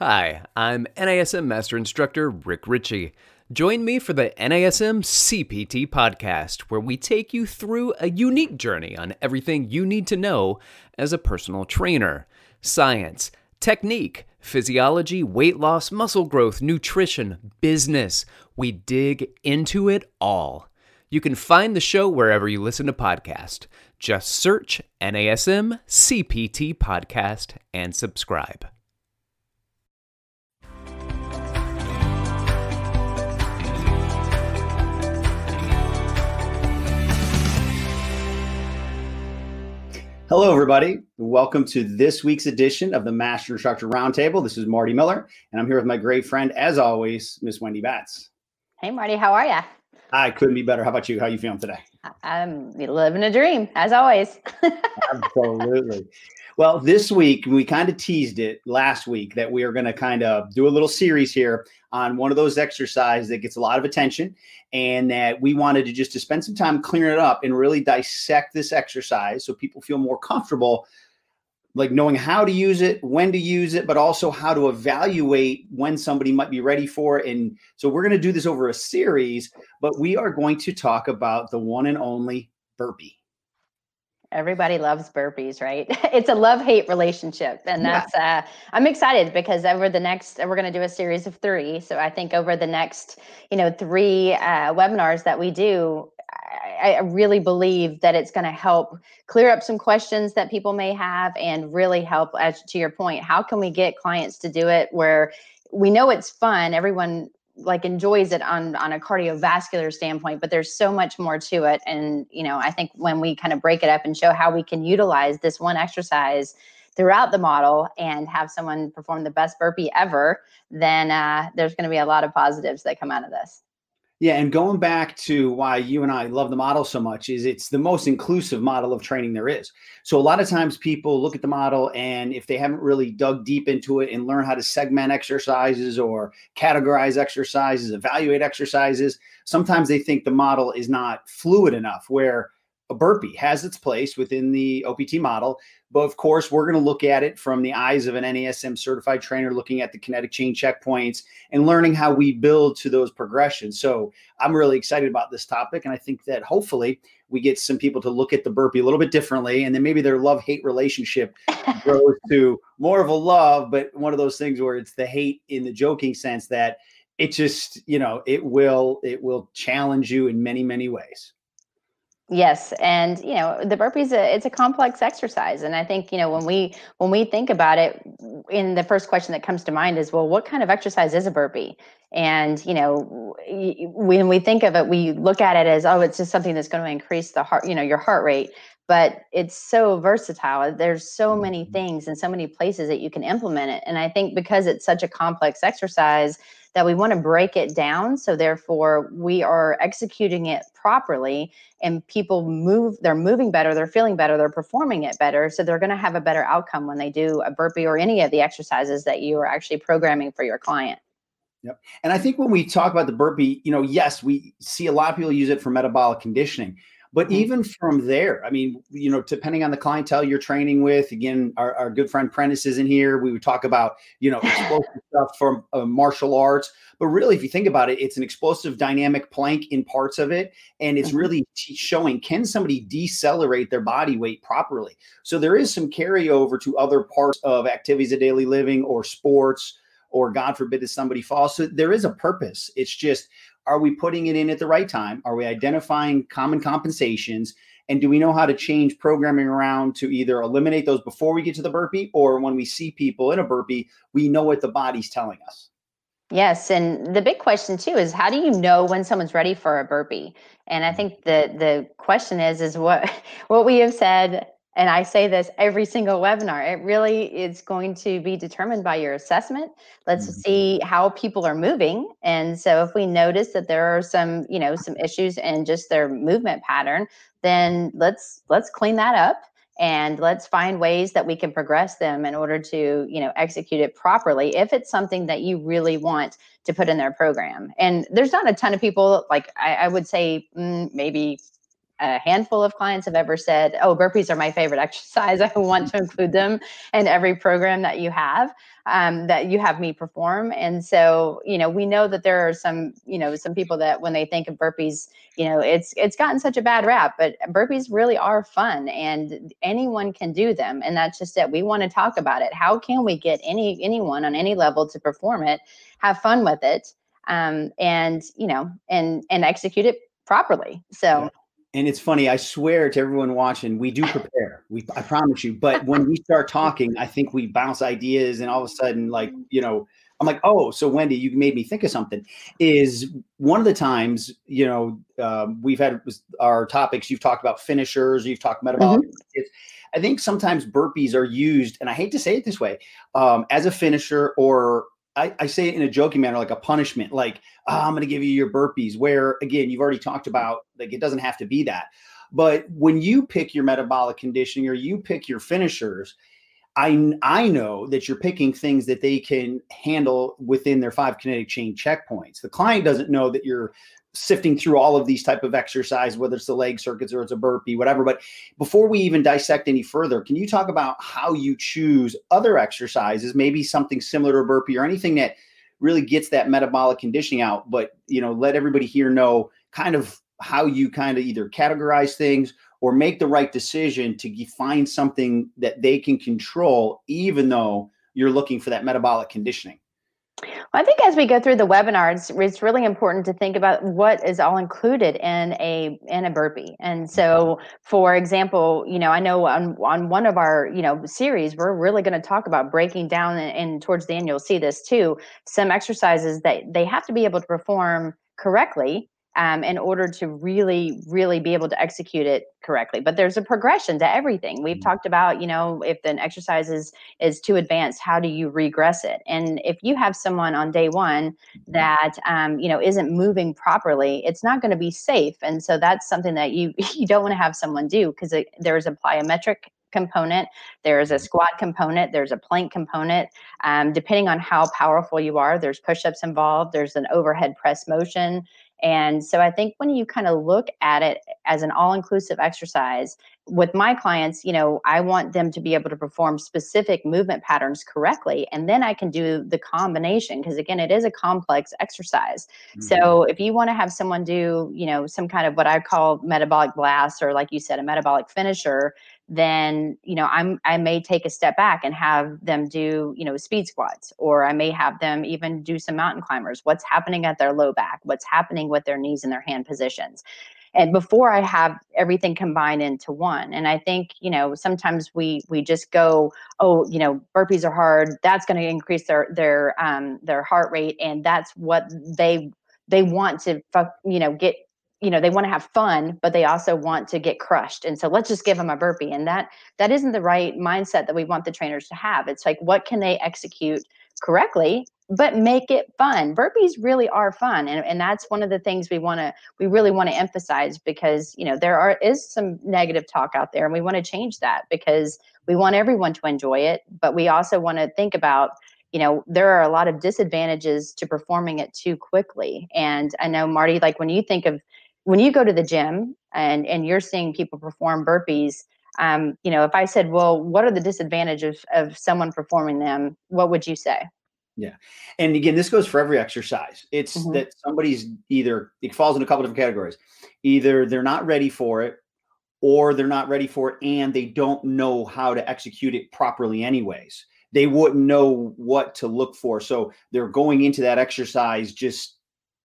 Hi, I'm NASM Master Instructor Rick Ritchie. Join me for the NASM CPT podcast, where we take you through a unique journey on everything you need to know as a personal trainer science, technique, physiology, weight loss, muscle growth, nutrition, business. We dig into it all. You can find the show wherever you listen to podcasts. Just search NASM CPT podcast and subscribe. Hello, everybody. Welcome to this week's edition of the Master Instructor Roundtable. This is Marty Miller, and I'm here with my great friend, as always, Miss Wendy Batts. Hey, Marty, how are you? I couldn't be better. How about you? How you feeling today? I'm living a dream, as always. Absolutely. Well, this week we kind of teased it last week that we are going to kind of do a little series here on one of those exercises that gets a lot of attention and that we wanted to just to spend some time clearing it up and really dissect this exercise so people feel more comfortable like knowing how to use it when to use it but also how to evaluate when somebody might be ready for it. And so we're going to do this over a series but we are going to talk about the one and only burpee Everybody loves burpees, right? It's a love hate relationship. And that's, yeah. uh, I'm excited because over the next, we're going to do a series of three. So I think over the next, you know, three uh, webinars that we do, I, I really believe that it's going to help clear up some questions that people may have and really help, as to your point, how can we get clients to do it where we know it's fun? Everyone like enjoys it on on a cardiovascular standpoint but there's so much more to it. And you know i think when we kind of break it up and show how we can utilize this one exercise throughout the model and have someone perform the best burpee ever then uh, there's going to be a lot of positives that come out of this yeah, and going back to why you and I love the model so much is it's the most inclusive model of training there is. So a lot of times people look at the model and if they haven't really dug deep into it and learn how to segment exercises or categorize exercises, evaluate exercises, sometimes they think the model is not fluid enough where a burpee has its place within the OPT model. But of course, we're going to look at it from the eyes of an NASM certified trainer, looking at the kinetic chain checkpoints and learning how we build to those progressions. So I'm really excited about this topic. And I think that hopefully we get some people to look at the burpee a little bit differently. And then maybe their love hate relationship grows to more of a love, but one of those things where it's the hate in the joking sense that it just, you know, it will, it will challenge you in many, many ways. Yes, and you know the burpees a, it's a complex exercise, and I think you know when we when we think about it, in the first question that comes to mind is, well, what kind of exercise is a burpee? And you know when we think of it, we look at it as, oh, it's just something that's going to increase the heart, you know, your heart rate. But it's so versatile. There's so many mm-hmm. things and so many places that you can implement it. And I think because it's such a complex exercise, that we want to break it down. So therefore, we are executing it properly and people move, they're moving better, they're feeling better, they're performing it better. So they're going to have a better outcome when they do a burpee or any of the exercises that you are actually programming for your client. Yep. And I think when we talk about the burpee, you know, yes, we see a lot of people use it for metabolic conditioning. But mm-hmm. even from there, I mean, you know, depending on the clientele you're training with, again, our, our good friend Prentice is in here. We would talk about, you know, explosive stuff from uh, martial arts. But really, if you think about it, it's an explosive dynamic plank in parts of it. And it's mm-hmm. really showing can somebody decelerate their body weight properly? So there is some carryover to other parts of activities of daily living or sports or God forbid if somebody falls. So there is a purpose. It's just are we putting it in at the right time? Are we identifying common compensations? And do we know how to change programming around to either eliminate those before we get to the burpee or when we see people in a burpee, we know what the body's telling us? Yes, and the big question too is how do you know when someone's ready for a burpee? And I mm-hmm. think the the question is is what what we have said and I say this every single webinar. It really is going to be determined by your assessment. Let's mm-hmm. see how people are moving. And so if we notice that there are some, you know, some issues in just their movement pattern, then let's let's clean that up and let's find ways that we can progress them in order to, you know, execute it properly if it's something that you really want to put in their program. And there's not a ton of people like I, I would say mm, maybe a handful of clients have ever said, "Oh, burpees are my favorite exercise. I want to include them in every program that you have, um, that you have me perform." And so, you know, we know that there are some, you know, some people that when they think of burpees, you know, it's it's gotten such a bad rap, but burpees really are fun, and anyone can do them. And that's just it. We want to talk about it. How can we get any anyone on any level to perform it, have fun with it, um, and you know, and and execute it properly. So. Yeah and it's funny i swear to everyone watching we do prepare we i promise you but when we start talking i think we bounce ideas and all of a sudden like you know i'm like oh so wendy you made me think of something is one of the times you know um, we've had our topics you've talked about finishers you've talked metabolic mm-hmm. i think sometimes burpees are used and i hate to say it this way um, as a finisher or I, I, say it in a joking manner, like a punishment, like oh, I'm going to give you your burpees. Where again, you've already talked about like it doesn't have to be that. But when you pick your metabolic conditioning or you pick your finishers, I I know that you're picking things that they can handle within their five kinetic chain checkpoints. The client doesn't know that you're sifting through all of these type of exercise whether it's the leg circuits or it's a burpee whatever but before we even dissect any further can you talk about how you choose other exercises maybe something similar to a burpee or anything that really gets that metabolic conditioning out but you know let everybody here know kind of how you kind of either categorize things or make the right decision to find something that they can control even though you're looking for that metabolic conditioning I think as we go through the webinar, it's, it's really important to think about what is all included in a in a burpee. And so, for example, you know, I know on on one of our you know series, we're really going to talk about breaking down, and, and towards the end, you'll see this too. Some exercises that they have to be able to perform correctly um, in order to really, really be able to execute it correctly. But there's a progression to everything. We've mm-hmm. talked about, you know, if an exercise is is too advanced, how do you regress it? And if you have someone on day one mm-hmm. that um, you know isn't moving properly, it's not going to be safe. And so that's something that you you don't want to have someone do because there's a plyometric component, there's a mm-hmm. squat component, there's a plank component. Um, depending on how powerful you are, there's push ups involved, there's an overhead press motion, and so I think when you kind of look at it as an all inclusive exercise, with my clients, you know, I want them to be able to perform specific movement patterns correctly. And then I can do the combination because, again, it is a complex exercise. Mm-hmm. So if you want to have someone do, you know, some kind of what I call metabolic blast or, like you said, a metabolic finisher, then you know i'm i may take a step back and have them do you know speed squats or i may have them even do some mountain climbers. What's happening at their low back? What's happening with their knees and their hand positions? And before i have everything combined into one. And i think you know sometimes we we just go oh you know burpees are hard. That's going to increase their their um their heart rate and that's what they they want to you know get you know they want to have fun but they also want to get crushed. And so let's just give them a burpee. And that that isn't the right mindset that we want the trainers to have. It's like what can they execute correctly but make it fun? Burpees really are fun and, and that's one of the things we want to we really want to emphasize because you know there are is some negative talk out there and we want to change that because we want everyone to enjoy it but we also want to think about you know there are a lot of disadvantages to performing it too quickly. And i know marty like when you think of when you go to the gym and and you're seeing people perform burpees um, you know if i said well what are the disadvantages of of someone performing them? what would you say? Yeah. And again this goes for every exercise. It's mm-hmm. that somebody's either it falls in a couple different categories. Either they're not ready for it or they're not ready for it and they don't know how to execute it properly anyways. They wouldn't know what to look for. So they're going into that exercise just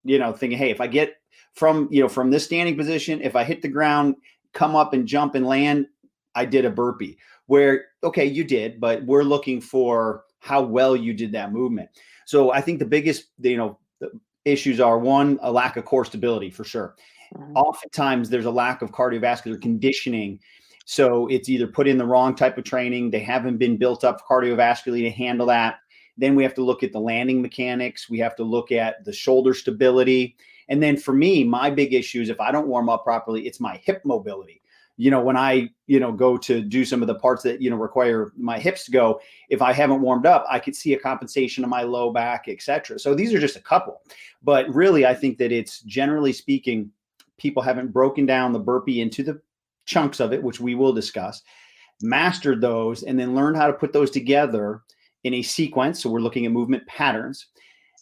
you know thinking hey if i get from you know from this standing position if i hit the ground come up and jump and land i did a burpee where okay you did but we're looking for how well you did that movement. So i think the biggest you know the issues are one a lack of core stability for sure. Mm-hmm. oftentimes there's a lack of cardiovascular conditioning. So it's either put in the wrong type of training they haven't been built up cardiovascularly to handle that. Then we have to look at the landing mechanics we have to look at the shoulder stability and then for me, my big issue is if I don't warm up properly, it's my hip mobility. You know, when I, you know, go to do some of the parts that, you know, require my hips to go, if I haven't warmed up, I could see a compensation of my low back, etc. So these are just a couple. But really, I think that it's generally speaking, people haven't broken down the burpee into the chunks of it, which we will discuss, mastered those, and then learned how to put those together in a sequence. So we're looking at movement patterns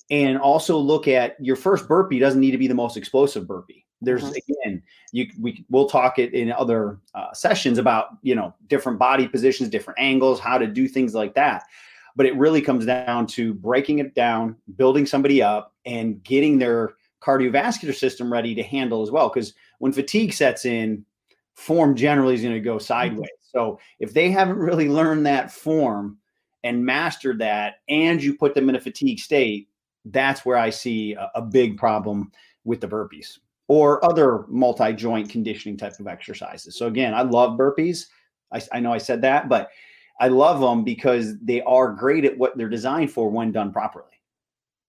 and also look at your first burpee doesn't need to be the most explosive burpee. There's uh-huh. again, you we we'll talk it in other uh, sessions about you know different body positions, different angles, how to do things like that. But it really comes down to breaking it down, building somebody up, and getting their cardiovascular system ready to handle as well. Because when fatigue sets in, form generally is going to go mm-hmm. sideways. So if they haven't really learned that form and mastered that, and you put them in a fatigue state, that's where I see a, a big problem with the burpees or other multi-joint conditioning type of exercises. So again, I love burpees. I, I, know I said that, but I love them because they are great at what they're designed for when done properly.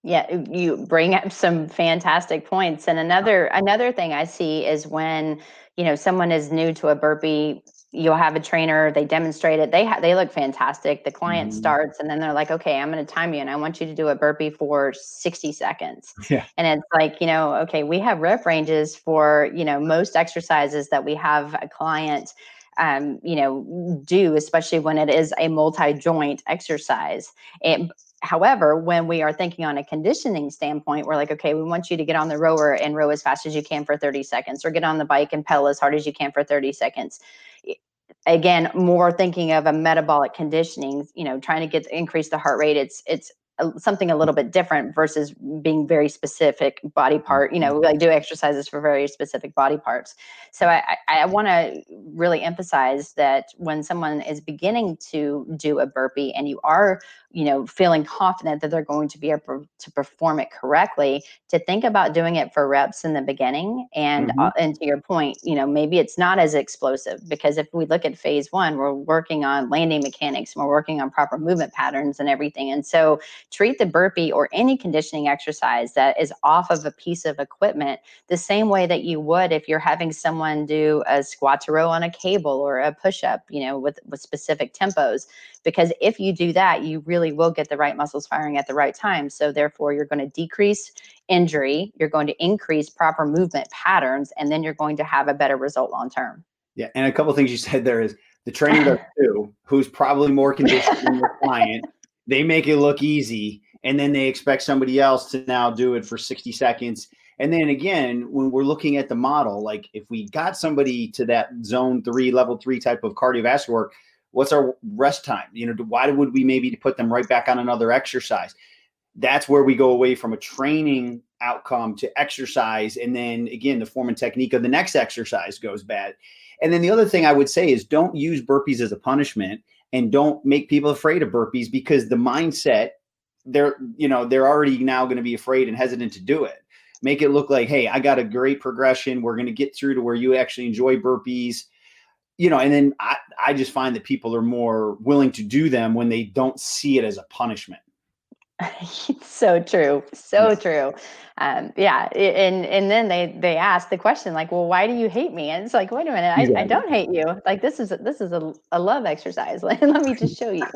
Yeah, you bring up some fantastic points. And another another thing I see is when you know someone is new to a burpee you'll have a trainer they demonstrate it they ha- they look fantastic the client mm-hmm. starts and then they're like okay i'm going to time you and i want you to do a burpee for 60 seconds yeah. and it's like you know okay we have rep ranges for you know most exercises that we have a client um, you know do especially when it is a multi-joint exercise and However, when we are thinking on a conditioning standpoint, we're like, okay, we want you to get on the rower and row as fast as you can for 30 seconds, or get on the bike and pedal as hard as you can for 30 seconds. Again more thinking of a metabolic conditioning you know trying to get increase the heart rate it's it's something a little bit different versus being very specific body part you know mm-hmm. like do exercises for very specific body parts so i i, I want to really emphasize that when someone is beginning to do a burpee and you are you know feeling confident that they're going to be able to perform it correctly to think about doing it for reps in the beginning and mm-hmm. uh, and to your point you know maybe it's not as explosive because if we look at phase one we're working on landing mechanics and we're working on proper movement patterns and everything and so treat the burpee or any conditioning exercise that is off of a piece of equipment the same way that you would if you're having someone do a squat to row on a cable or a push up you know with with specific tempos because if you do that you really will get the right muscles firing at the right time. So therefore, you're going to decrease injury, you're going to increase proper movement patterns, and then you're going to have a better result long term. Yeah, and a couple things you said there is the trainer does too, who's probably more conditioned than your client. They make it look easy, and then they expect somebody else to now do it for 60 seconds. And then again, when we're looking at the model, like if we got somebody to that zone three, level three type of cardiovascular work, What's our rest time? You know, why would we maybe put them right back on another exercise? That's where we go away from a training outcome to exercise. And then again, the form and technique of the next exercise goes bad. And then the other thing I would say is don't use burpees as a punishment and don't make people afraid of burpees because the mindset they're you know they're already now going to be afraid and hesitant to do it. Make it look like hey i got a great progression. We're going to get through to where you actually enjoy burpees. You know, and then I, I just find that people are more willing to do them when they don't see it as a punishment. so true so true. Um, yeah and and then they they ask the question like well why do you hate me? And it's like wait a minute i, I don't hate you. Like this is this is a, a love exercise. Let me just show you.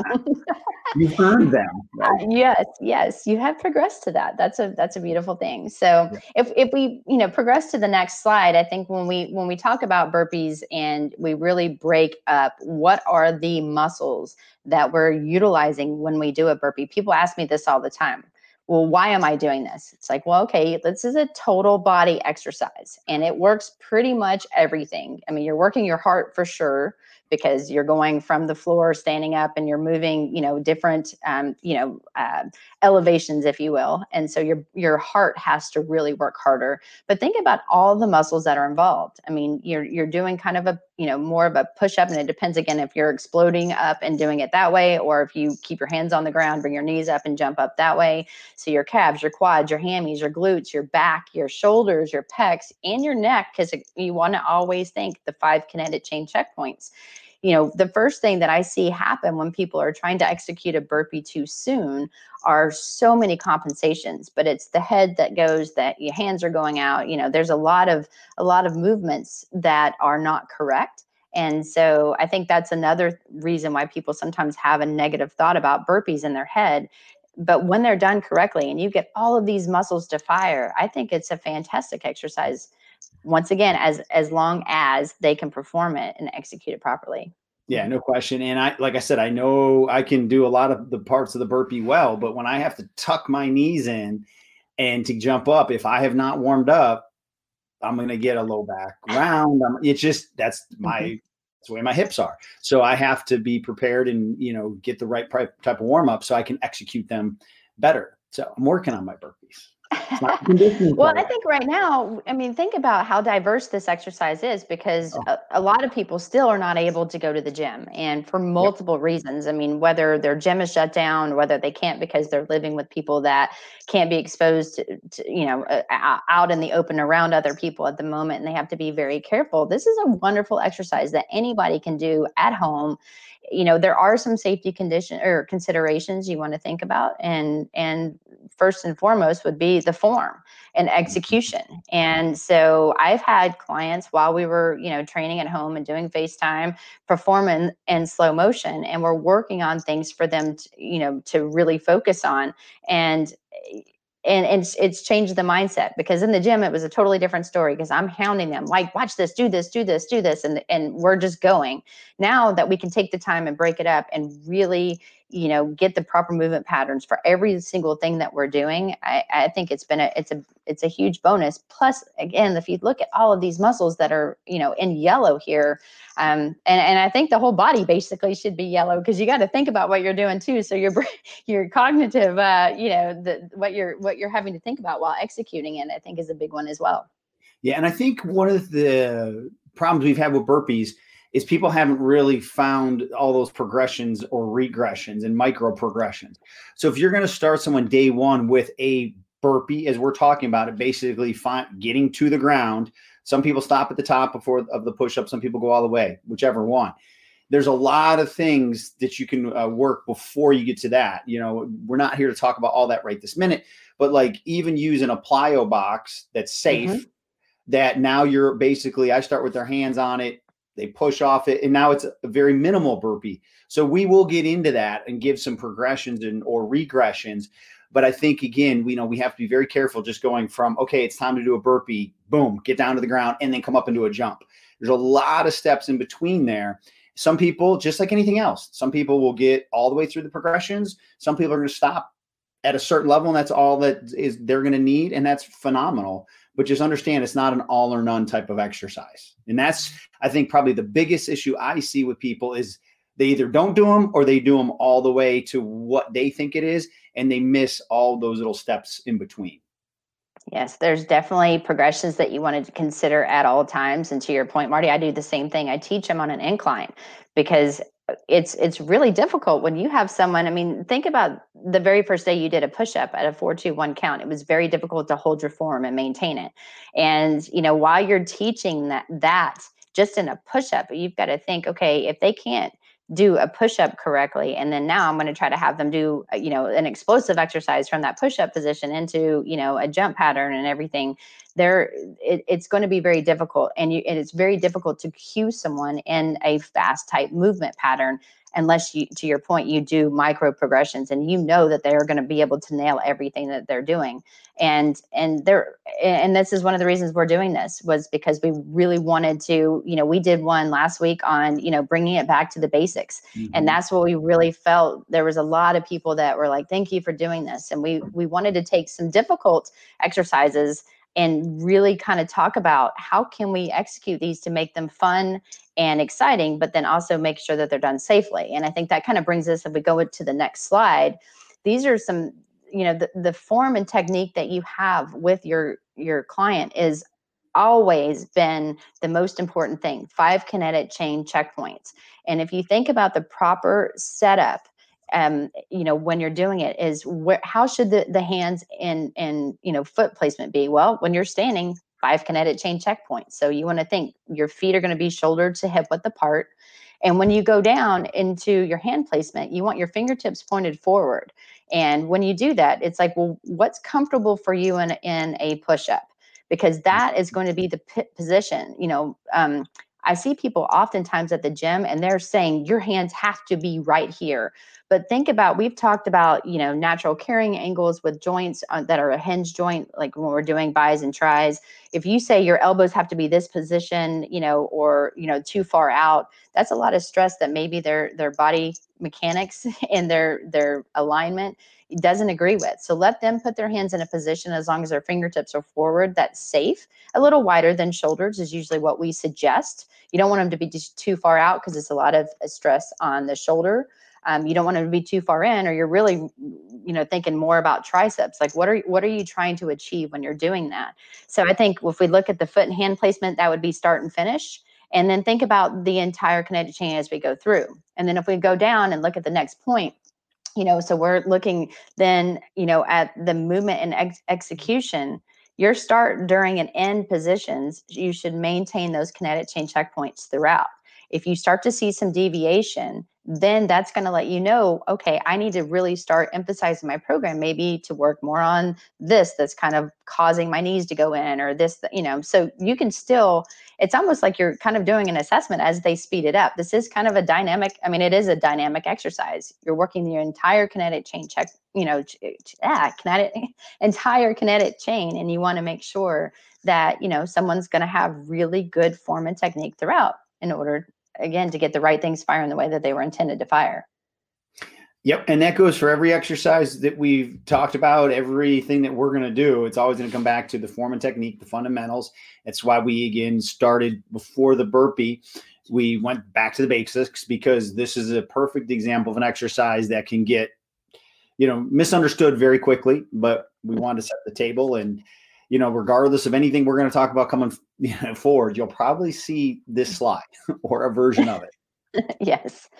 You've earned them right? uh, yes yes you have progressed to that. That's a that's a beautiful thing. So yeah. if if we you know progress to the next slide i think when we when we talk about burpees and we really break up what are the muscles that we're utilizing when we do a burpee. People ask me this all the time. Well, why am I doing this? It's like, well, okay, this is a total body exercise and it works pretty much everything. I mean, you're working your heart for sure because you're going from the floor standing up and you're moving you know different um, you know uh, elevations if you will and so your your heart has to really work harder but think about all the muscles that are involved i mean you're you're doing kind of a you know more of a push up and it depends again if you're exploding up and doing it that way or if you keep your hands on the ground bring your knees up and jump up that way. So your calves your quads your hammies your glutes your back your shoulders your pecs and your neck because you want to always think the five kinetic chain checkpoints you know, the first thing that I see happen when people are trying to execute a burpee too soon are so many compensations, but it's the head that goes that your hands are going out. You know, there's a lot of a lot of movements that are not correct. And so I think that's another reason why people sometimes have a negative thought about burpees in their head. But when they're done correctly and you get all of these muscles to fire, I think it's a fantastic exercise once again as as long as they can perform it and execute it properly. Yeah no question. And i like i said i know i can do a lot of the parts of the burpee well but when i have to tuck my knees in and to jump up if i have not warmed up i'm going to get a low back round. I'm, it's just that's my mm-hmm. that's the way my hips are. So i have to be prepared and you know get the right type of warm up so i can execute them better. So i'm working on my burpees well, I think right now, I mean, think about how diverse this exercise is because oh. a, a, lot of people still are not able to go to the gym and for multiple yep. reasons. I mean, whether their gym is shut down, whether they can't because they're living with people that can't be exposed to, to you know, uh, out in the open around other people at the moment and they have to be very careful. This is a wonderful exercise that anybody can do at home you know there are some safety condition or considerations you want to think about and and first and foremost would be the form and mm-hmm. execution. And so i've had clients while we were you know training at home and doing facetime perform in, in slow motion and we're working on things for them to, you know to really focus on. And and, and it's, it's changed the mindset because in the gym it was a totally different story because i'm hounding them like watch this do this do this do this and and we're just going. Now that we can take the time and break it up and really you know get the proper movement patterns for every single thing that we're doing i, I think it's been a it's a it's a huge bonus. Plus again if you look at all of these muscles that are you know in yellow here um, and and i think the whole body basically should be yellow because you got to think about what you're doing too. So your your cognitive uh, you know the what you're what you're having to think about while executing it i think is a big one as well. Yeah and i think one of the problems we've had with burpees is people haven't really found all those progressions or regressions and micro progressions. So if you're going to start someone day one with a burpee, as we're talking about it, basically find, getting to the ground. Some people stop at the top before of the push up. Some people go all the way, whichever one. There's a lot of things that you can uh, work before you get to that. You know, we're not here to talk about all that right this minute, but like even using a plyo box that's safe. Mm-hmm. That now you're basically, I start with their hands on it they push off it and now it's a very minimal burpee. So we will get into that and give some progressions and or regressions. But i think again we know we have to be very careful just going from okay it's time to do a burpee boom get down to the ground and then come up and do a jump. There's a lot of steps in between there. Some people just like anything else some people will get all the way through the progressions. Some people are going to stop at a certain level and that's all that is they're going to need and that's phenomenal but just understand it's not an all or none type of exercise. And that's, I think, probably the biggest issue I see with people is they either don't do them or they do them all the way to what they think it is, and they miss all those little steps in between. Yes, there's definitely progressions that you want to consider at all times. And to your point, Marty, I do the same thing. I teach them on an incline because it's it's really difficult when you have someone i mean think about the very first day you did a push-up at a 421 count. It was very difficult to hold your form and maintain it. And you know while you're teaching that that just in a push-up you've got to think okay if they can't do a push-up correctly and then now i'm going to try to have them do uh, you know an explosive exercise from that push-up position into you know a jump pattern and everything there it, it's going to be very difficult and you and it's very difficult to cue someone in a fast type movement pattern unless you to your point you do micro progressions and you know that they're going to be able to nail everything that they're doing and and there and this is one of the reasons we're doing this was because we really wanted to you know we did one last week on you know bringing it back to the basics mm-hmm. and that's what we really felt there was a lot of people that were like thank you for doing this and we we wanted to take some difficult exercises and really kind of talk about how can we execute these to make them fun and exciting but then also make sure that they're done safely. And i think that kind of brings us if we go to the next slide these are some you know the, the form and technique that you have with your your client is always been the most important thing five kinetic chain checkpoints. And if you think about the proper setup um, you know, when you're doing it is where, how should the, the hands and, and, you know, foot placement be? Well, when you're standing, five kinetic chain checkpoints. So you want to think your feet are going to be shoulder to hip width apart. And when you go down into your hand placement, you want your fingertips pointed forward. And when you do that, it's like, well, what's comfortable for you in, in a push up? Because that is going to be the p- position. You know, um, I see people oftentimes at the gym and they're saying your hands have to be right here. But think about we've talked about you know natural carrying angles with joints uh, that are a hinge joint, like when we're doing bis and tris. If you say your elbows have to be this position, you know, or you know too far out, that's a lot of stress that maybe their their body mechanics and their their alignment doesn't agree with. So let them put their hands in a position as long as their fingertips are forward that's safe. A little wider than shoulders is usually what we suggest. You don't want them to be too far out because it's a lot of uh, stress on the shoulder. Um, you don't want them to be too far in, or you're really, mm, mm, you know, thinking more about triceps. Like, what are what are you trying to achieve when you're doing that? So I think if we look at the foot and hand placement, that would be start and finish. And then think about the entire kinetic chain as we go through. And then if we go down and look at the next point, you know so we're looking then you know at the movement and ex- execution your start during and end positions you should maintain those kinetic chain checkpoints throughout. If you start to see some deviation then that's going to let you know okay i need to really start emphasizing my program maybe to work more on this that's kind of causing my knees to go in or this you know so you can still it's almost like you're kind of doing an assessment as they speed it up. This is kind of a dynamic i mean it is a dynamic exercise. You're working your entire kinetic chain check you know yeah, kinetic entire kinetic chain and you want to make sure that you know someone's going to have really good form and technique throughout in order again to get the right things firing the way that they were intended to fire. Yep, and that goes for every exercise that we've talked about, everything that we're going to do. It's always going to come back to the form and technique, the fundamentals. That's why we again started before the burpee. We went back to the basics because this is a perfect example of an exercise that can get, you know, misunderstood very quickly. But we wanted to set the table and you know, regardless of anything we're going to talk about coming you know, forward, you'll probably see this mm. slide or a version of it. yes,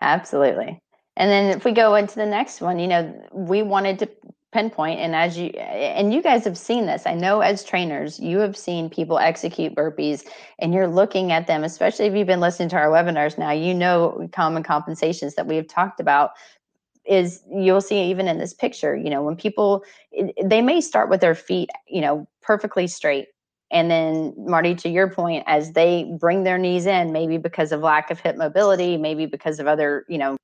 absolutely. And then if we go into the next one, you know, we wanted to pinpoint and as you and you guys have seen this i know as trainers you have seen people execute burpees and you're looking at them especially if you've been listening to our webinars now you know common compensations that we've talked about is you'll see even in this picture you know when people they may start with their feet you know perfectly straight. And then marty to your point as they bring their knees in maybe because of lack of hip mobility maybe because of other you know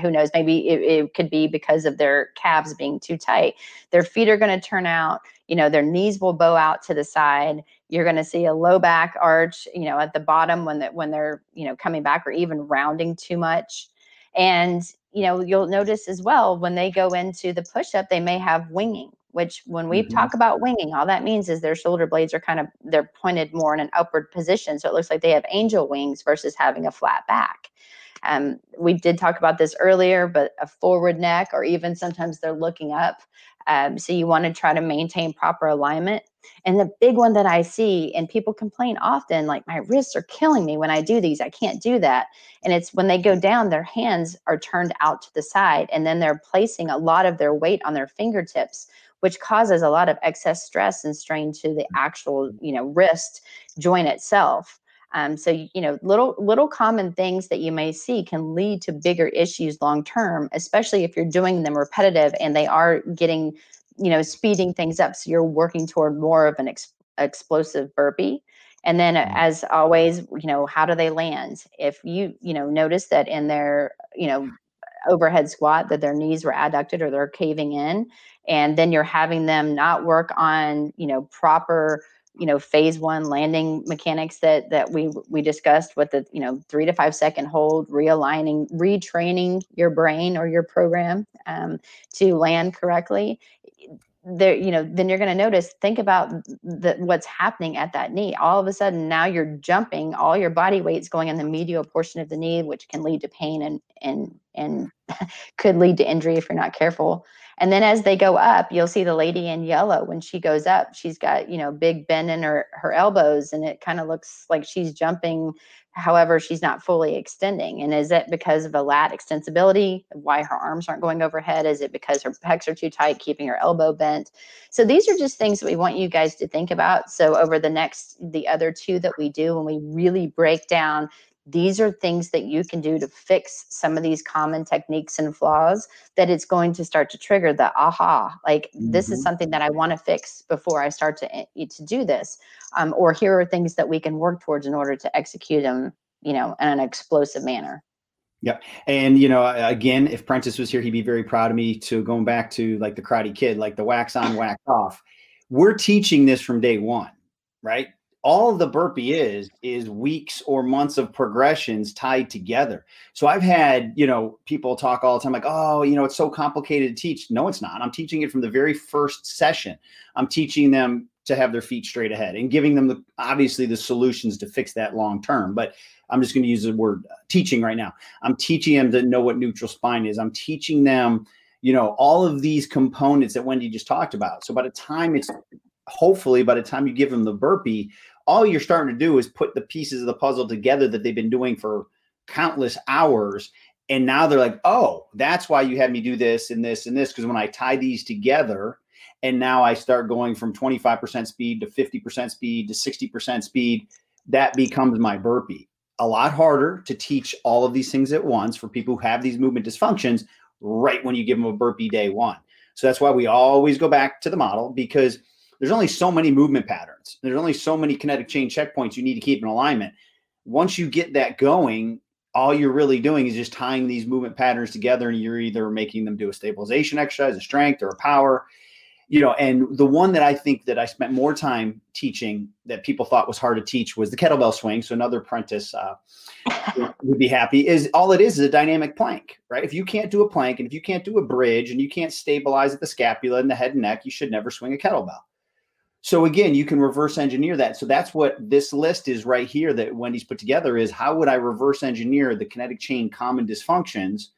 who knows maybe it, it could be because of their calves being too tight. Their feet are going to turn out you know their knees will bow out to the side. You're going to see a low back arch you know at the bottom when that when they're you know coming back or even rounding too much. And you know, you'll notice as well when they go into the push up, they may have winging, which when we mm-hmm. talk about winging, all that means is their shoulder blades are kind of they're pointed more in an upward position. So it looks like they have angel wings versus having a flat back. Um, we did talk about this earlier, but a forward neck, or even sometimes they're looking up. Um, so you want to try to maintain proper alignment. And the big one that I see, and people complain often, like my wrists are killing me when I do these. I can't do that. And it's when they go down, their hands are turned out to the side, and then they're placing a lot of their weight on their fingertips, which causes a lot of excess stress and strain to the actual, you know, wrist joint itself. Um, so you know, little little common things that you may see can lead to bigger issues long term, especially if you're doing them repetitive and they are getting, you know, speeding things up. So you're working toward more of an ex- explosive burpee. And then, mm-hmm. as always, you know, how do they land? If you you know notice that in their you know overhead squat that their knees were adducted or they're caving in, and then you're having them not work on you know proper you know phase one landing mechanics that that we we discussed with the you know three to five second hold realigning retraining your brain or your program um, to land correctly there you know then you're going to notice think about the, what's happening at that knee. All of a sudden now you're jumping all your body weight's going in the medial portion of the knee which can lead to pain and and and could lead to injury if you're not careful. And then as they go up, you'll see the lady in yellow when she goes up, she's got, you know, big bend in her her elbows and it kind of looks like she's jumping however she's not fully extending and is it because of a lat extensibility why her arms aren't going overhead? Is it because her pecs are too tight keeping her elbow bent? So these are just things that we want you guys to think about. So over the next the other two that we do when we really break down these are things that you can do to fix some of these common techniques and flaws that it's going to start to trigger the aha like mm-hmm. this is mm-hmm. something that i want to fix before i start to eh, to do this um, or here are things that we can work towards in order to execute them you know in an explosive manner Yep. And, you know, again, if Prentice was here, he'd be very proud of me to going back to like the Karate Kid, like the wax on, wax off. We're teaching this from day one, right? All the burpee is is weeks or months of progressions tied together. So i've had you know people talk all the time like oh you know it's so complicated to teach. No it's not. I'm teaching it from the very first session. I'm teaching them to have their feet straight ahead and giving them the obviously the solutions to fix that long term but i'm just going to use the word uh, teaching right now. I'm teaching them to know what neutral spine is. I'm teaching them you know all of these components that wendy just talked about. So by the time it's hopefully by the time you give them the burpee all you're starting to do is put the pieces of the puzzle together that they've been doing for countless hours. And now they're like oh that's why you had me do this and this and this. Because when i tie these together and now i start going from 25% speed to 50% speed to 60% speed that becomes my burpee. A lot harder to teach all of these things at once for people who have these movement dysfunctions right when you give them a burpee day one. So that's why we always go back to the model because there's only so many movement patterns. There's only so many kinetic chain checkpoints you need to keep in alignment. Once you get that going, all you're really doing is just tying these movement patterns together and you're either making them do a stabilization exercise, a strength, or a power. You know, and the one that I think that I spent more time teaching that people thought was hard to teach was the kettlebell swing. So another apprentice uh, would be happy. Is all it is is a dynamic plank, right? If you can't do a plank and if you can't do a bridge and you can't stabilize at the scapula and the head and neck, you should never swing a kettlebell. So again, you can reverse engineer that. So that's what this list is right here that Wendy's put together is how would I reverse engineer the kinetic chain common dysfunctions,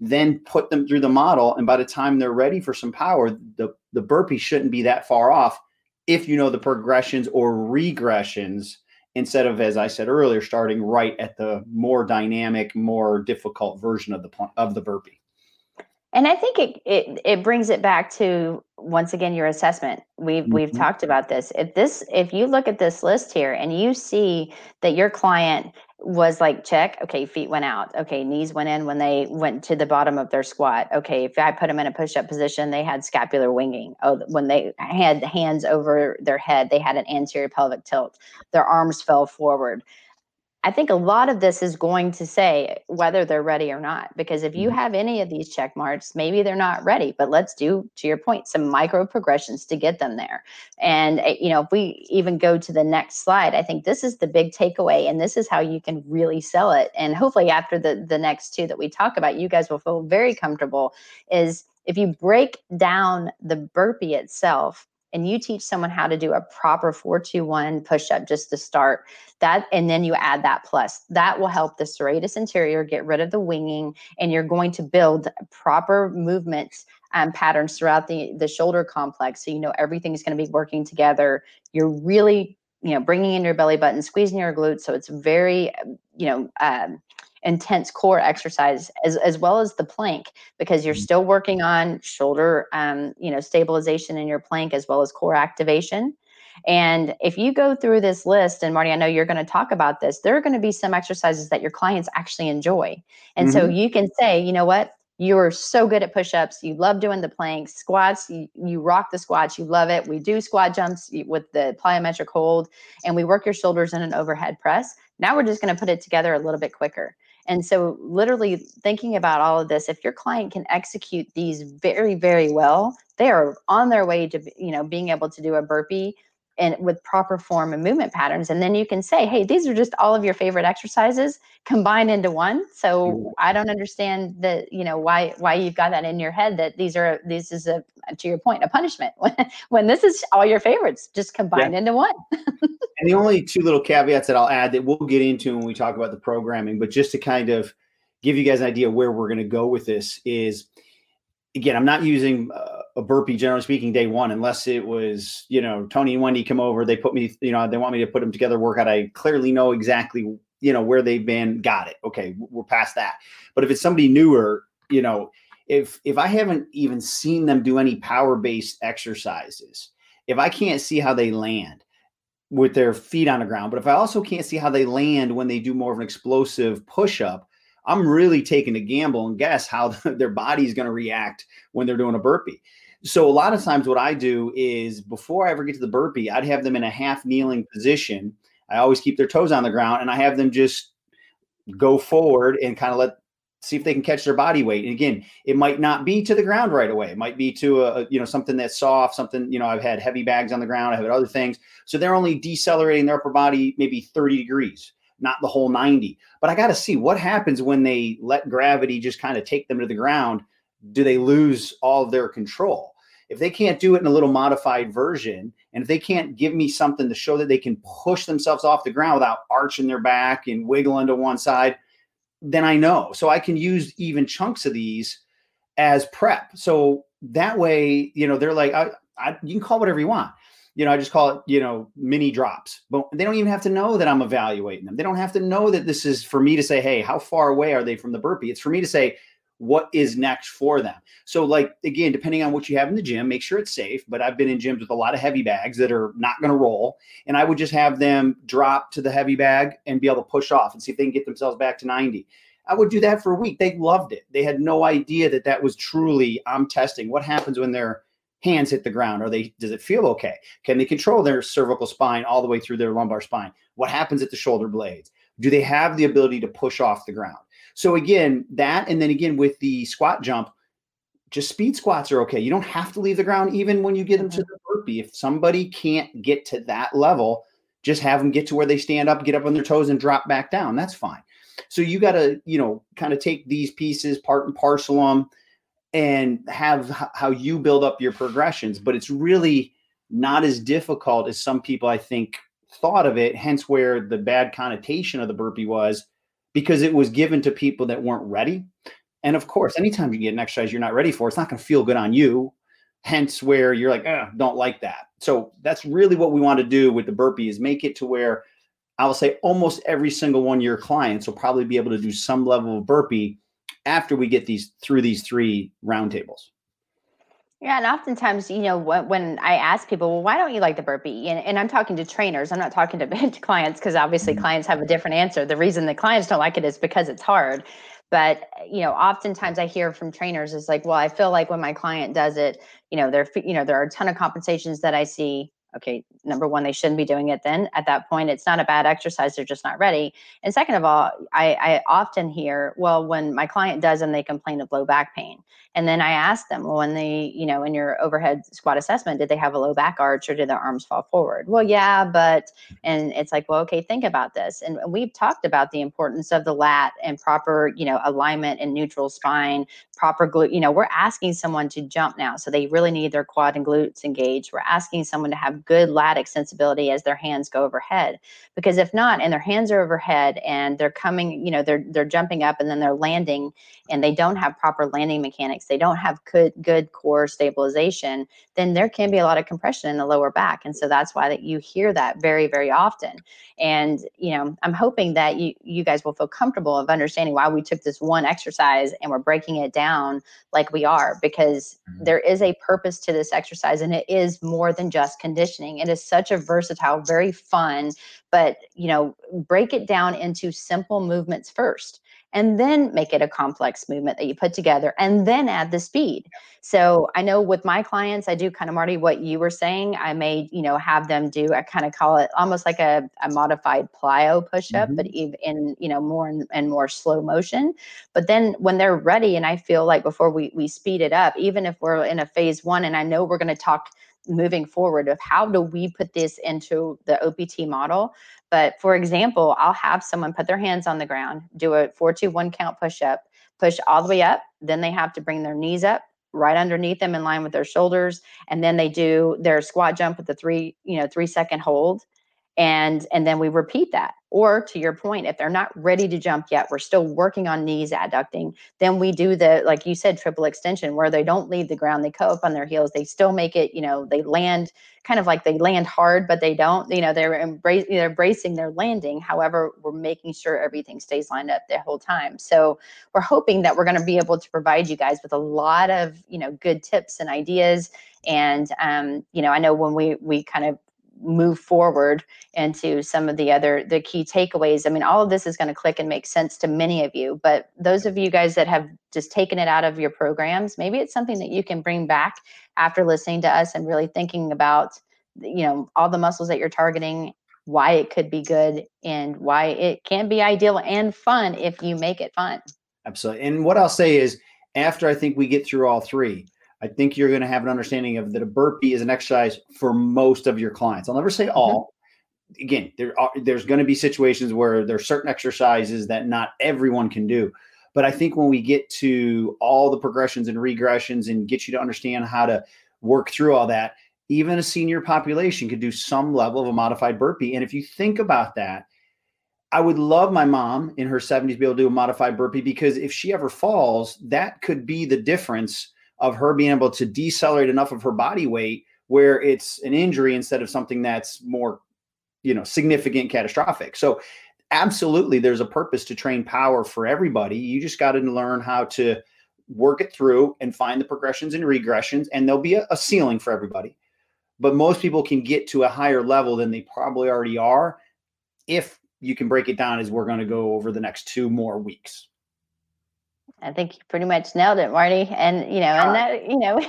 then put them through the model. And by the time they're ready for some power, the, the burpee shouldn't be that far off if you know the progressions or regressions instead of, as I said earlier, starting right at the more dynamic, more difficult version of the of the burpee. And I think it, it it brings it back to once again your assessment. We've mm-hmm. we've talked about this. If this if you look at this list here and you see that your client was like check okay feet went out okay knees went in when they went to the bottom of their squat okay if i put them in a push-up position they had scapular winging oh when they had hands over their head they had an anterior pelvic tilt their arms fell forward I think a lot of this is going to say whether they're ready or not. Because if you mm-hmm. have any of these check marks, maybe they're not ready. But let's do, to your point, some micro progressions to get them there. And eh, you know, if we even go to the next slide, I think this is the big takeaway, and this is how you can really sell it. And hopefully, after the the next two that we talk about, you guys will feel very comfortable. Is if you break down the burpee itself and you teach someone how to do a proper 421 push-up just to start that and then you add that plus that will help the serratus anterior get rid of the winging and you're going to build proper movements and um, patterns throughout the the shoulder complex so you know everything is going to be working together. You're really you know bringing in your belly button squeezing your glutes so it's very you know um, intense core exercise as, as well as the plank because you're mm-hmm. still working on shoulder um, you know stabilization in your plank as well as core activation. And if you go through this list and marty i know you're going to talk about this there are going to be some exercises that your clients actually enjoy. And mm-hmm. so you can say you know what? You're so good at push-ups. You love doing the planks squats you, you rock the squats. You love it. We do squat jumps with the plyometric hold and we work your shoulders in an overhead press. Now we're just going to put it together a little bit quicker and so, literally thinking about all of this, if your client can execute these very, very well, they are on their way to you know being able to do a burpee and with proper form and movement patterns. And then you can say hey these are just all of your favorite exercises combined into one. So i don't understand that you know why why you've got that in your head that these are this is a to your point a punishment when, when this is all your favorites just combined yeah. into one. And the only two little caveats that i'll add that we'll get into when we talk about the programming but just to kind of give you guys an idea where we're going to go with this is again i'm not using uh, a burpee, generally speaking, day one, unless it was, you know, Tony and Wendy come over, they put me, you know, they want me to put them together workout. I clearly know exactly, you know, where they've been. Got it. Okay, we're past that. But if it's somebody newer, you know, if if I haven't even seen them do any power based exercises, if I can't see how they land, with their feet on the ground. But if I also can't see how they land when they do more of an explosive push up, I'm really taking a gamble and guess how their body is going to react when they're doing a burpee. So a lot of times what I do is before I ever get to the burpee, I'd have them in a half kneeling position. I always keep their toes on the ground and I have them just go forward and kind of let see if they can catch their body weight. And again, it might not be to the ground right away. It might be to a, you know something that's soft, something you know I've had heavy bags on the ground, I've had other things. So they're only decelerating their upper body maybe 30 degrees, not the whole 90. But I got to see what happens when they let gravity just kind of take them to the ground. Do they lose all of their control? If they can't do it in a little modified version, and if they can't give me something to show that they can push themselves off the ground without arching their back and wiggling to one side, then I know. So I can use even chunks of these as prep. So that way, you know, they're like, I, I, you can call whatever you want. You know, I just call it, you know, mini drops. But they don't even have to know that I'm evaluating them. They don't have to know that this is for me to say, hey, how far away are they from the burpee? It's for me to say, what is next for them. So, like again, depending on what you have in the gym, make sure it's safe. But I've been in gyms with a lot of heavy bags that are not going to roll, and I would just have them drop to the heavy bag and be able to push off and see if they can get themselves back to 90. I would do that for a week. They loved it. They had no idea that that was truly I'm testing what happens when their hands hit the ground. Are they? Does it feel okay? Can they control their cervical spine all the way through their lumbar spine? What happens at the shoulder blades? Do they have the ability to push off the ground? So again, that and then again with the squat jump, just speed squats are okay. You don't have to leave the ground even when you get into mm-hmm. the burpee. If somebody can't get to that level, just have them get to where they stand up, get up on their toes and drop back down. That's fine. So you got to, you know, kind of take these pieces, part and parcel them, and have how you build up your progressions. But it's really not as difficult as some people I think thought of it. Hence, where the bad connotation of the burpee was because it was given to people that weren't ready. And of course, anytime you get an exercise you're not ready for, it's not going to feel good on you. Hence, where you're like, don't like that. So that's really what we want to do with the burpee is make it to where I will say almost every single one of your clients will probably be able to do some level of burpee after we get these through these three roundtables. Yeah, and oftentimes, you know, when, when I ask people, well, why don't you like the burpee? And, and I'm talking to trainers, I'm not talking to, to clients because obviously mm-hmm. clients have a different answer. The reason the clients don't like it is because it's hard. But you know, oftentimes I hear from trainers is like, well, I feel like when my client does it, you know, there, you know, there are a ton of compensations that I see okay, number one, they shouldn't be doing it then. At that point, it's not a bad exercise, they're just not ready. And second of all, I, I often hear, well, when my client does and they complain of low back pain. And then I ask them, well, when they, you know, in your overhead squat assessment, did they have a low back arch or did their arms fall forward? Well, yeah, but, and it's like, well, okay, think about this. And we've talked about the importance of the lat and proper, you know, alignment and neutral spine, proper glute. You know, we're asking someone to jump now. So they really need their quad and glutes engaged. We're asking someone to have good lat extensibility as their hands go overhead. Because if not, and their hands are overhead and they're coming, you know, they're they're jumping up and then they're landing and they don't have proper landing mechanics, they don't have good good core stabilization, then there can be a lot of compression in the lower back. And so that's why that you hear that very, very often. And you know, I'm hoping that you you guys will feel comfortable of understanding why we took this one exercise and we're breaking it down like we are because mm-hmm. there is a purpose to this exercise and it is more than just conditioning. It is such a versatile, very fun, but you know, break it down into simple movements first and then make it a complex movement that you put together and then add the speed. So I know with my clients, I do kind of Marty what you were saying. I may, you know, have them do I kind of call it almost like a, a modified plyo push-up, mm-hmm. but even in, you know, more and, and more slow motion. But then when they're ready, and I feel like before we we speed it up, even if we're in a phase one, and I know we're going to talk moving forward of how do we put this into the OPT model. But for example, I'll have someone put their hands on the ground, do a four, two, one count push up, push all the way up. Then they have to bring their knees up right underneath them in line with their shoulders. And then they do their squat jump with the three, you know, three second hold and and then we repeat that. Or to your point if they're not ready to jump yet we're still working on knees adducting then we do the like you said triple extension where they don't leave the ground they come up on their heels they still make it you know they land kind of like they land hard but they don't you know they're embrace, they're bracing their landing however we're making sure everything stays lined up the whole time. So we're hoping that we're going to be able to provide you guys with a lot of you know good tips and ideas. And um, you know i know when we we kind of move forward into some of the other the key takeaways. I mean all of this is going to click and make sense to many of you but those of you guys that have just taken it out of your programs maybe it's something that you can bring back after listening to us and really thinking about you know all the muscles that you're targeting why it could be good and why it can be ideal and fun if you make it fun. Absolutely. And what i'll say is after i think we get through all three I think you're going to have an understanding of that a burpee is an exercise for most of your clients. I'll never say mm-hmm. all. Mm-hmm. Again, there are there's going to be situations where there's certain exercises that not everyone can do. But I think when we get to all the progressions and regressions and get you to understand how to work through all that, even a senior population could do some level of a modified burpee. And if you think about that, I would love my mom in her 70s to be able to do a modified burpee because if she ever falls, that could be the difference of her being able to decelerate enough of her body weight where it's an injury instead of something that's more you know significant catastrophic. So absolutely there's a purpose to train power for everybody. You just got to learn how to work it through and find the progressions and regressions and there'll be a, a ceiling for everybody. But most people can get to a higher level than they probably already are if you can break it down as we're going to go over the next two more weeks I think you pretty much nailed it, Marty. And you know, and that you know,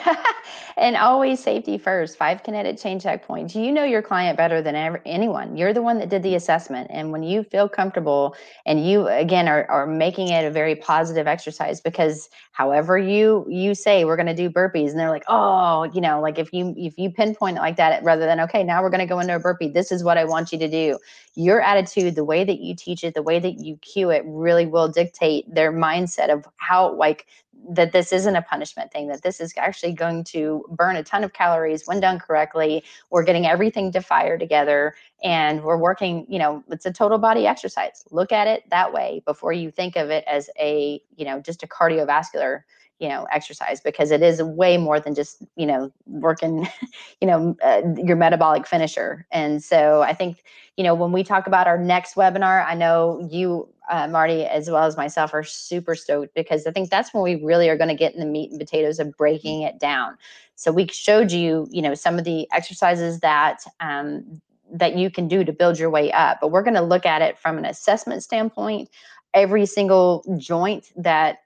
and always safety first. Five kinetic chain checkpoints. You know your client better than ever, anyone. You're the one that did the assessment, and when you feel comfortable, and you again are are making it a very positive exercise because however you you say we're going to do burpees, and they're like, oh, you know, like if you if you pinpoint it like that, rather than okay, now we're going to go into a burpee. This is what I want you to do your attitude, the way that you teach it, the way that you cue it really will dictate their mindset of how, like, that this isn't a punishment thing, that this is actually going to burn a ton of calories when done correctly. We're getting everything to fire together and we're working, you know, it's a total body exercise. Look at it that way before you think of it as a, you know, just a cardiovascular you know exercise because it is way more than just you know working you know uh, your metabolic finisher. And so i think you know when we talk about our next webinar i know you uh, marty as well as myself are super stoked because i think that's when we really are going to get in the meat and potatoes of breaking it down. So we showed you you know some of the exercises that um, that you can do to build your way up but we're going to look at it from an assessment standpoint. Every single joint that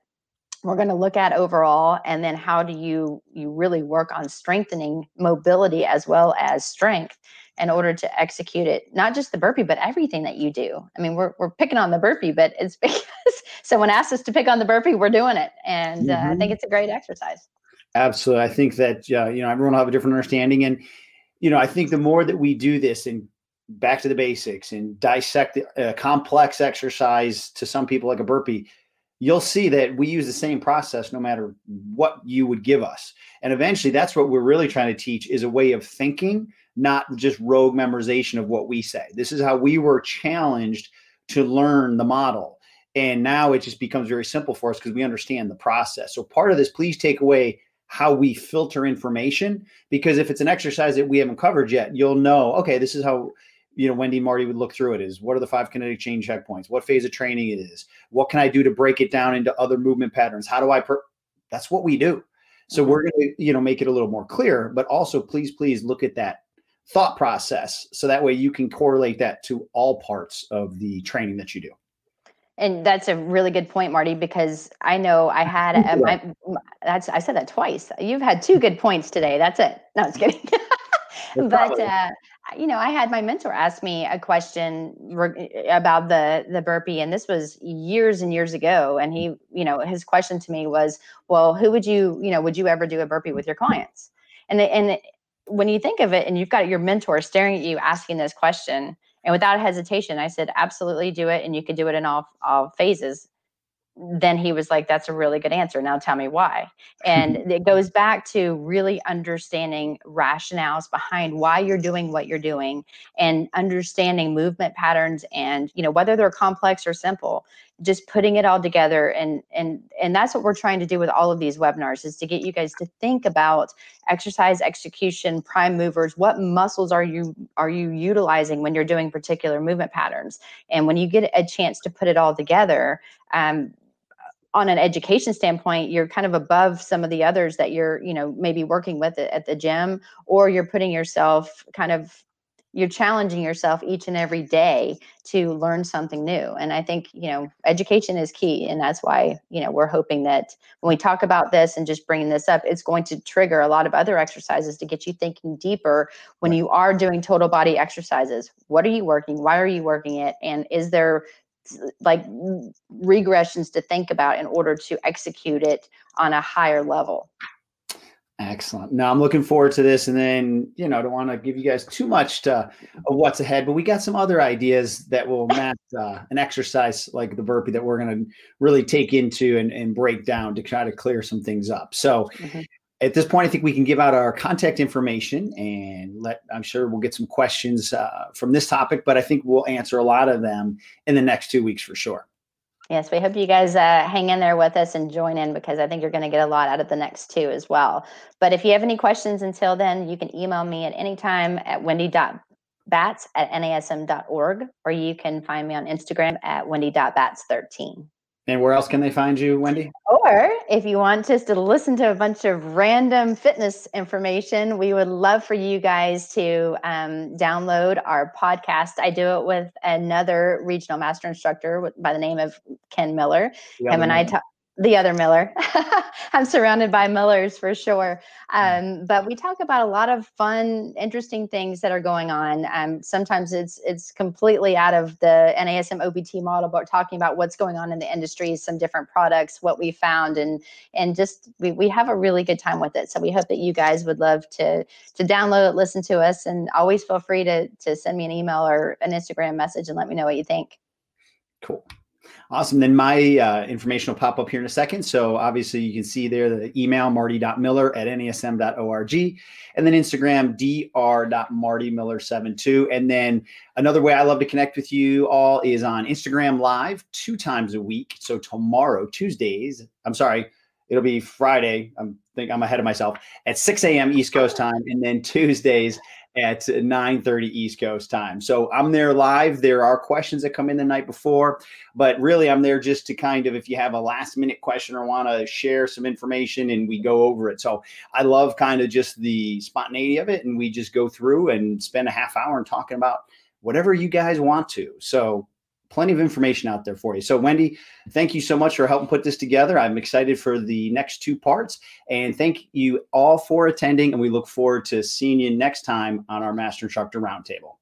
we're going to look at overall and then how do you you really work on strengthening mobility as well as strength in order to execute it not just the burpee but everything that you do. I mean we're, we're picking on the burpee but it's because someone asked us to pick on the burpee we're doing it and uh, mm-hmm. i think it's a great exercise. Absolutely. I think that uh, you know everyone will have a different understanding and you know i think the more that we do this and back to the basics and dissect a uh, complex exercise to some people like a burpee you'll see that we use the same process no matter what you would give us. And eventually that's what we're really trying to teach is a way of thinking, not just rogue memorization of what we say. This is how we were challenged to learn the model. And now it just becomes very simple for us because we understand the process. So part of this, please take away how we filter information because if it's an exercise that we haven't covered yet, you'll know, okay, this is how you know wendy marty would look through it is what are the five kinetic chain checkpoints? What phase of training it is? What can i do to break it down into other movement patterns? How do i per-? that's what we do. So mm-hmm. we're going to you know make it a little more clear but also please please look at that thought process so that way you can correlate that to all parts of the training that you do. And that's a really good point marty because i know i had a, my, that's i said that twice. You've had two good points today. That's it. No it's kidding. But uh, you know, I had my mentor ask me a question re- about the the burpee, and this was years and years ago. And he, you know, his question to me was, "Well, who would you, you know, would you ever do a burpee with your clients?" And the, and when you think of it, and you've got your mentor staring at you asking this question, and without hesitation, I said, "Absolutely, do it, and you could do it in all all phases." Then he was like, That's a really good answer. Now tell me why. And it goes back to really understanding rationales behind why you're doing what you're doing and understanding movement patterns and, you know, whether they're complex or simple, just putting it all together. And and and that's what we're trying to do with all of these webinars is to get you guys to think about exercise execution, prime movers, what muscles are you are you utilizing when you're doing particular movement patterns? And when you get a chance to put it all together, um, on an education standpoint you're kind of above some of the others that you're you know maybe working with at the gym or you're putting yourself kind of you're challenging yourself each and every day to learn something new. And i think you know education is key and that's why you know we're hoping that when we talk about this and just bringing this up it's going to trigger a lot of other exercises to get you thinking deeper when you are doing total body exercises. What are you working? Why are you working it? And is there like regressions to think about in order to execute it on a higher level Excellent. Now I'm looking forward to this, and then you know, I don't want to give you guys too much to, of what's ahead, but we got some other ideas that will match uh, an exercise like the burpee that we're going to really take into and, and, break down to try to clear some things up. So. Mm-hmm. At this point, I think we can give out our contact information and let. I'm sure we'll get some questions uh, from this topic, but I think we'll answer a lot of them in the next two weeks for sure. Yes, we hope you guys uh, hang in there with us and join in because I think you're going to get a lot out of the next two as well. But if you have any questions until then, you can email me at any time at wendy.batts at nasm.org or you can find me on Instagram at wendy.batts13. And where else can they find you, Wendy? Or if you want just to listen to a bunch of random fitness information, we would love for you guys to um, download our podcast. I do it with another regional master instructor by the name of Ken Miller. Him and I talk the other Miller. I'm surrounded by Millers for sure. Mm. Um, but we talk about a lot of fun, interesting things that are going on. Um, sometimes it's it's completely out of the NASM OPT model, but talking about what's going on in the industry, some different products, what we found, and and just we, we have a really good time with it. So we hope that you guys would love to to download it, listen to us, and always feel free to to send me an email or an Instagram message and let me know what you think. Cool. Awesome. Then my uh, information will pop up here in a second. So obviously you can see there the email marty.miller at nasm.org and then Instagram dr.martymiller72. And then another way I love to connect with you all is on Instagram live two times a week. So tomorrow, Tuesdays, I'm sorry, it'll be Friday. I'm think I'm ahead of myself at 6 a.m. East Coast time, and then Tuesdays at 9:30 East Coast time. So I'm there live. There are questions that come in the night before, but really I'm there just to kind of if you have a last minute question or want to share some information and we go over it. So I love kind of just the spontaneity of it and we just go through and spend a half hour and talking about whatever you guys want to. So plenty of information out there for you. So, Wendy, thank you so much for helping put this together. I'm excited for the next two parts. And thank you all for attending. And we look forward to seeing you next time on our Master Instructor Roundtable.